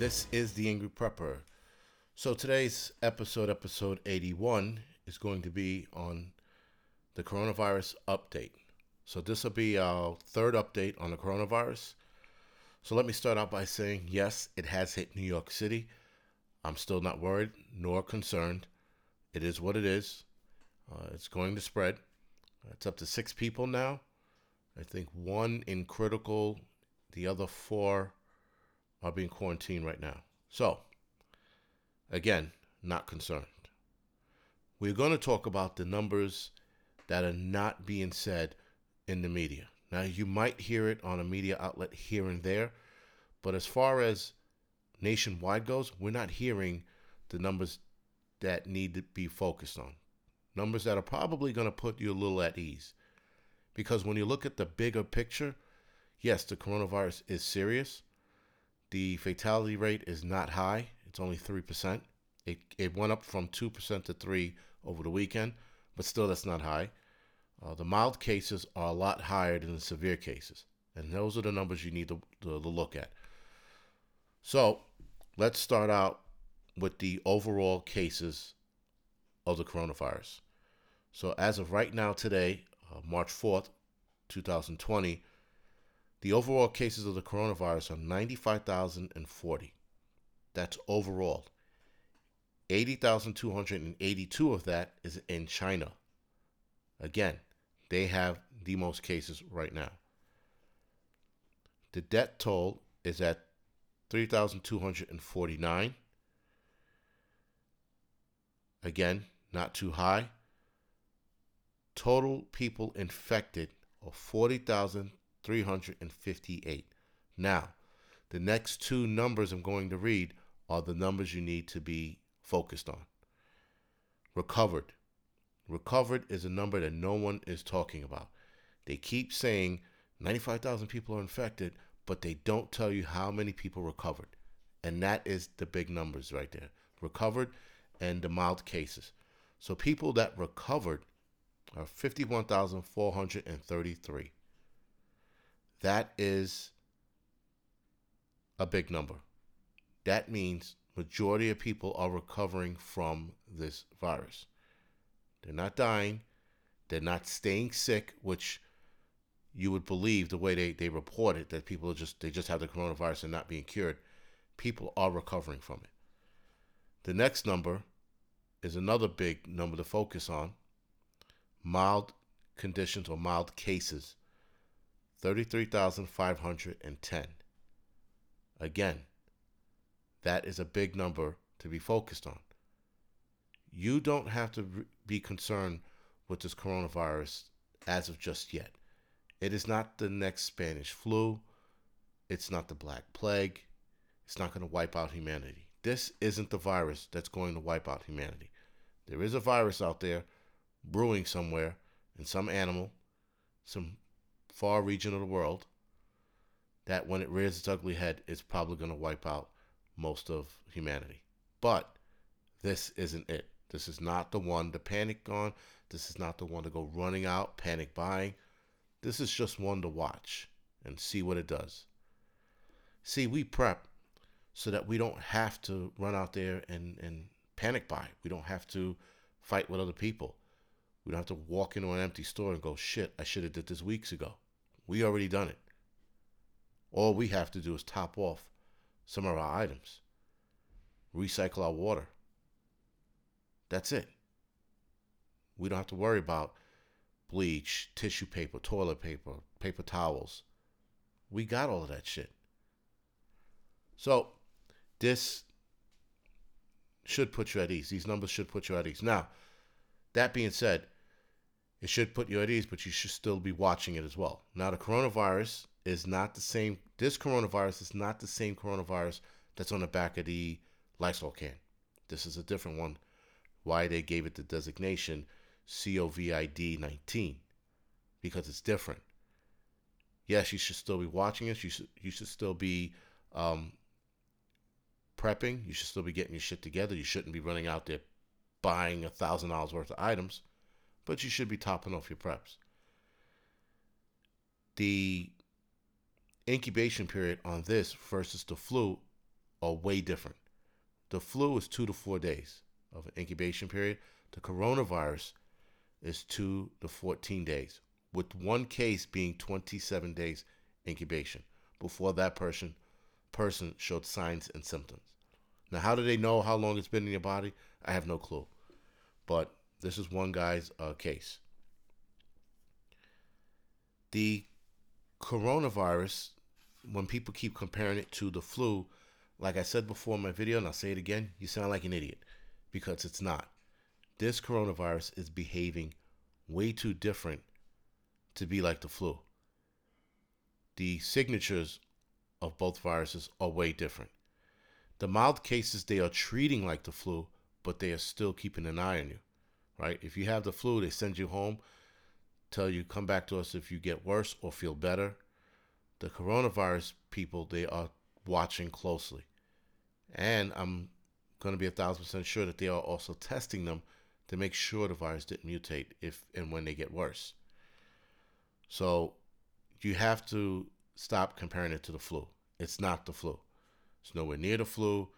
This is the Angry Prepper. So today's episode, episode 81, is going to be on the coronavirus update. So this will be our third update on the coronavirus. So let me start out by saying yes, it has hit New York City. I'm still not worried nor concerned. It is what it is. Uh, it's going to spread. It's up to six people now. I think one in critical, the other four are being quarantined right now. So, again, not concerned. We're going to talk about the numbers that are not being said in the media. Now, you might hear it on a media outlet here and there, but as far as nationwide goes, we're not hearing the numbers that need to be focused on. Numbers that are probably going to put you a little at ease. Because when you look at the bigger picture, yes, the coronavirus is serious. The fatality rate is not high, it's only 3%. It, it went up from 2% to 3 over the weekend, but still that's not high. Uh, the mild cases are a lot higher than the severe cases, and those are the numbers you need to, to, to look at. So let's start out with the overall cases of the coronavirus. So, as of right now, today, uh, March 4th, 2020, the overall cases of the coronavirus are 95,040. That's overall. 80,282 of that is in China. Again, they have the most cases right now. The death toll is at 3,249. Again, not too high. Total people infected are 40,358. Now, the next two numbers I'm going to read are the numbers you need to be focused on. Recovered. Recovered is a number that no one is talking about. They keep saying 95,000 people are infected, but they don't tell you how many people recovered. And that is the big numbers right there. Recovered and the mild cases. So people that recovered are 51,433. That is a big number. That means majority of people are recovering from this virus. They're not dying, they're not staying sick, which you would believe the way they, they report it that people just they just have the coronavirus and not being cured. People are recovering from it. The next number is another big number to focus on. Mild conditions or mild cases. 33,510. Again, that is a big number to be focused on. You don't have to be concerned with this coronavirus as of just yet. It is not the next Spanish flu. It's not the Black Plague. It's not going to wipe out humanity. This isn't the virus that's going to wipe out humanity. There is a virus out there brewing somewhere in some animal, some far region of the world, that when it rears its ugly head, is probably going to wipe out most of humanity. But this isn't it. This is not the one to panic on. This is not the one to go running out, panic buying. This is just one to watch and see what it does. See, we prep so that we don't have to run out there and, and panic buy. We don't have to fight with other people. We don't have to walk into an empty store and go, shit, I should have did this weeks ago. We already done it. All we have to do is top off some of our items, recycle our water. That's it. We don't have to worry about bleach, tissue paper, toilet paper, paper towels. We got all of that shit. So, this should put you at ease. These numbers should put you at ease. Now, that being said, it should put you at ease, but you should still be watching it as well. Now, the coronavirus is not the same. This coronavirus is not the same coronavirus that's on the back of the Lysol can. This is a different one. Why they gave it the designation COVID 19 because it's different. Yes, you should still be watching it. You should you should still be um, prepping. You should still be getting your shit together. You shouldn't be running out there buying a thousand dollars worth of items, but you should be topping off your preps. The incubation period on this versus the flu are way different. The flu is two to four days of an incubation period. The coronavirus is two to 14 days, with one case being 27 days incubation before that person person showed signs and symptoms. Now, how do they know how long it's been in your body? I have no clue. But this is one guy's uh, case. The coronavirus, when people keep comparing it to the flu, like I said before in my video, and I'll say it again, you sound like an idiot because it's not. This coronavirus is behaving way too different to be like the flu. The signatures of both viruses are way different. The mild cases they are treating like the flu, but they are still keeping an eye on you, right? If you have the flu, they send you home, tell you come back to us if you get worse or feel better. The coronavirus people, they are watching closely. And I'm going to be a thousand percent sure that they are also testing them to make sure the virus didn't mutate if and when they get worse. So you have to stop comparing it to the flu. It's not the flu. It's nowhere near the flu.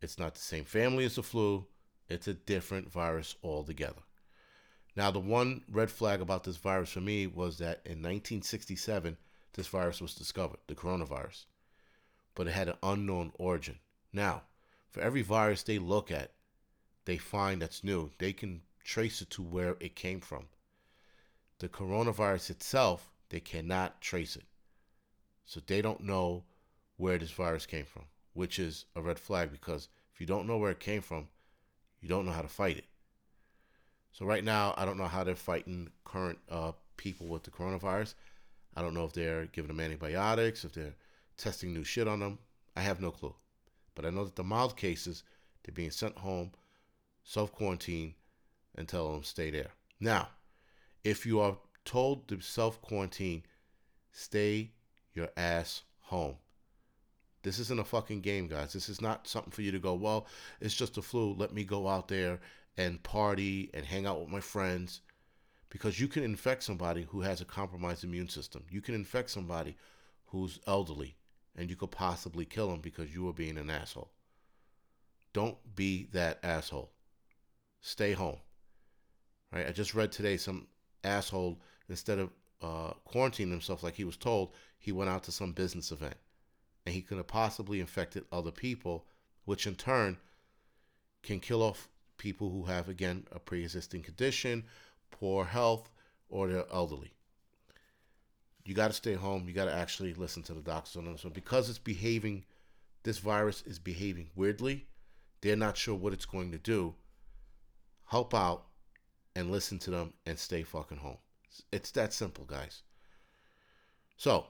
It's not the same family as the flu. It's a different virus altogether. Now, the one red flag about this virus for me was that in 1967, this virus was discovered, the coronavirus, but it had an unknown origin. Now, for every virus they look at, they find that's new, they can trace it to where it came from. The coronavirus itself, they cannot trace it. So they don't know where this virus came from, which is a red flag because if you don't know where it came from, you don't know how to fight it. So right now, I don't know how they're fighting current uh, people with the coronavirus. I don't know if they're giving them antibiotics, if they're testing new shit on them. I have no clue. But I know that the mild cases, they're being sent home, self quarantine, and tell them stay there. Now, if you are told to self quarantine, stay your ass home. This isn't a fucking game, guys. This is not something for you to go, well, it's just a flu. Let me go out there and party and hang out with my friends. Because you can infect somebody who has a compromised immune system. You can infect somebody who's elderly and you could possibly kill them because you were being an asshole. Don't be that asshole. Stay home. Right? I just read today some asshole instead of uh, quarantining himself like he was told, he went out to some business event, and he could have possibly infected other people, which in turn can kill off people who have again a pre-existing condition, poor health, or they're elderly you got to stay home. You got to actually listen to the doctors on this one because it's behaving. This virus is behaving weirdly. They're not sure what it's going to do. Help out and listen to them and stay fucking home. It's that simple, guys. So,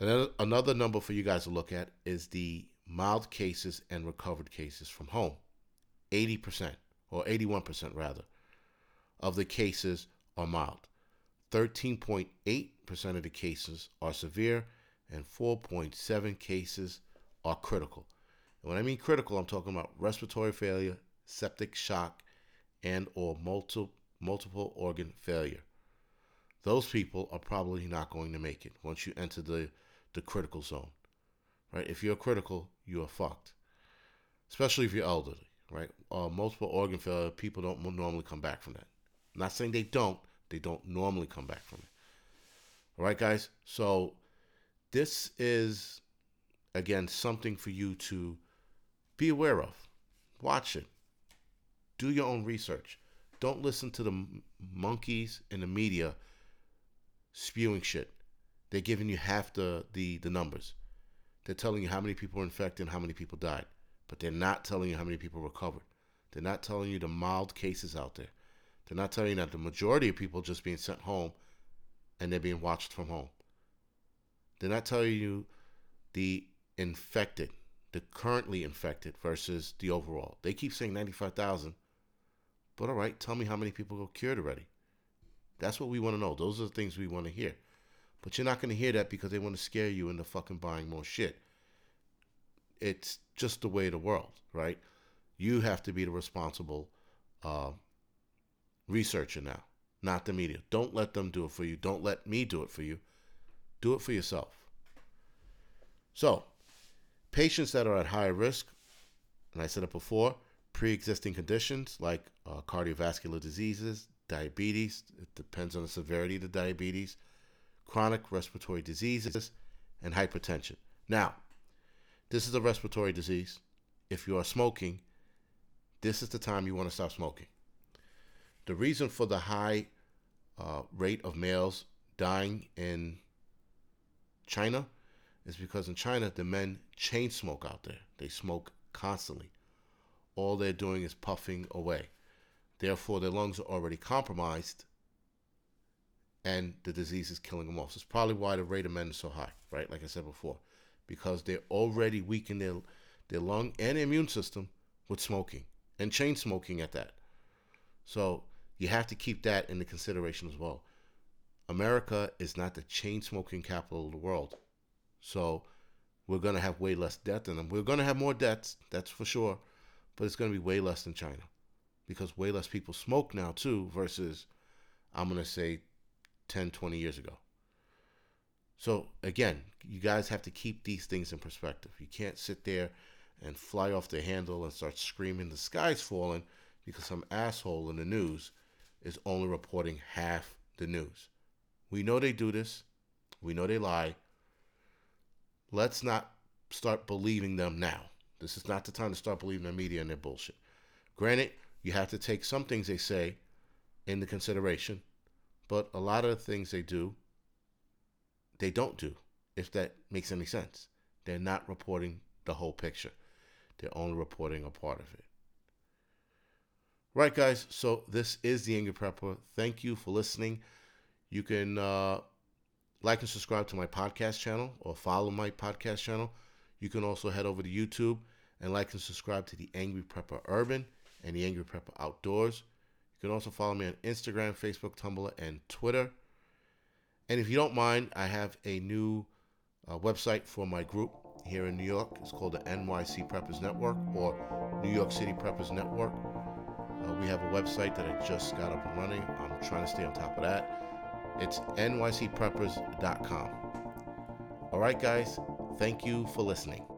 another, another number for you guys to look at is the mild cases and recovered cases from home. 80%, or 81% rather, of the cases are mild. 13.8% of the cases are severe, and 4.7 cases are critical. And when I mean critical, I'm talking about respiratory failure, septic shock, and or multiple multiple organ failure. Those people are probably not going to make it once you enter the, the critical zone. Right? If you're critical, you are fucked. Especially if you're elderly, right? Uh, multiple organ failure, people don't normally come back from that. I'm not saying they don't, they don't normally come back from it. All right, guys. So this is again something for you to be aware of. Watch it. Do your own research. Don't listen to the monkeys in the media spewing shit. They're giving you half the, the, the numbers. They're telling you how many people were infected and how many people died. But they're not telling you how many people recovered. They're not telling you the mild cases out there. They're not telling you that the majority of people just being sent home and they're being watched from home. They're not telling you the infected, the currently infected versus the overall. They keep saying 95,000. But all right, tell me how many people got cured already. That's what we want to know. Those are the things we want to hear. But you're not going to hear that because they want to scare you into fucking buying more shit. It's just the way of the world, right? You have to be the responsible uh, researcher now, not the media. Don't let them do it for you. Don't let me do it for you. Do it for yourself. So, Patients that are at higher risk, and I said it before, pre existing conditions like uh, cardiovascular diseases, diabetes, it depends on the severity of the diabetes, chronic respiratory diseases, and hypertension. Now, this is a respiratory disease. If you are smoking, this is the time you want to stop smoking. The reason for the high uh, rate of males dying in China is because in China, the men chain smoke out there. They smoke constantly. All they're doing is puffing away. Therefore, their lungs are already compromised and the disease is killing them off. So it's probably why the rate of men is so high, right? Like I said before, because they're already weakening their, their lung and immune system with smoking and chain smoking at that. So you have to keep that into consideration as well. America is not the chain smoking capital of the world. So we're going to have way less death than them. We're going to have more deaths, that's for sure, but it's going to be way less than China because way less people smoke now, too, versus, I'm going to say, 10, 20 years ago. So again, you guys have to keep these things in perspective. You can't sit there and fly off the handle and start screaming the sky's falling because some asshole in the news is only reporting half the news. We know they do this. We know they lie. Let's not start believing them now. This is not the time to start believing the media and their bullshit. Granted, you have to take some things they say into consideration but a lot of the things they do, they don't do, if that makes any sense. They're not reporting the whole picture, they're only reporting a part of it. Right, guys, so this is the Angry Prepper. Thank you for listening. You can uh, like and subscribe to my podcast channel or follow my podcast channel. You can also head over to YouTube and like and subscribe to the Angry Prepper Urban and the Angry Prepper Outdoors. You can also follow me on Instagram, Facebook, Tumblr, and Twitter. And if you don't mind, I have a new uh, website for my group here in New York. It's called the NYC Preppers Network or New York City Preppers Network. Uh, we have a website that I just got up and running. I'm trying to stay on top of that. It's nycpreppers.com. All right, guys, thank you for listening.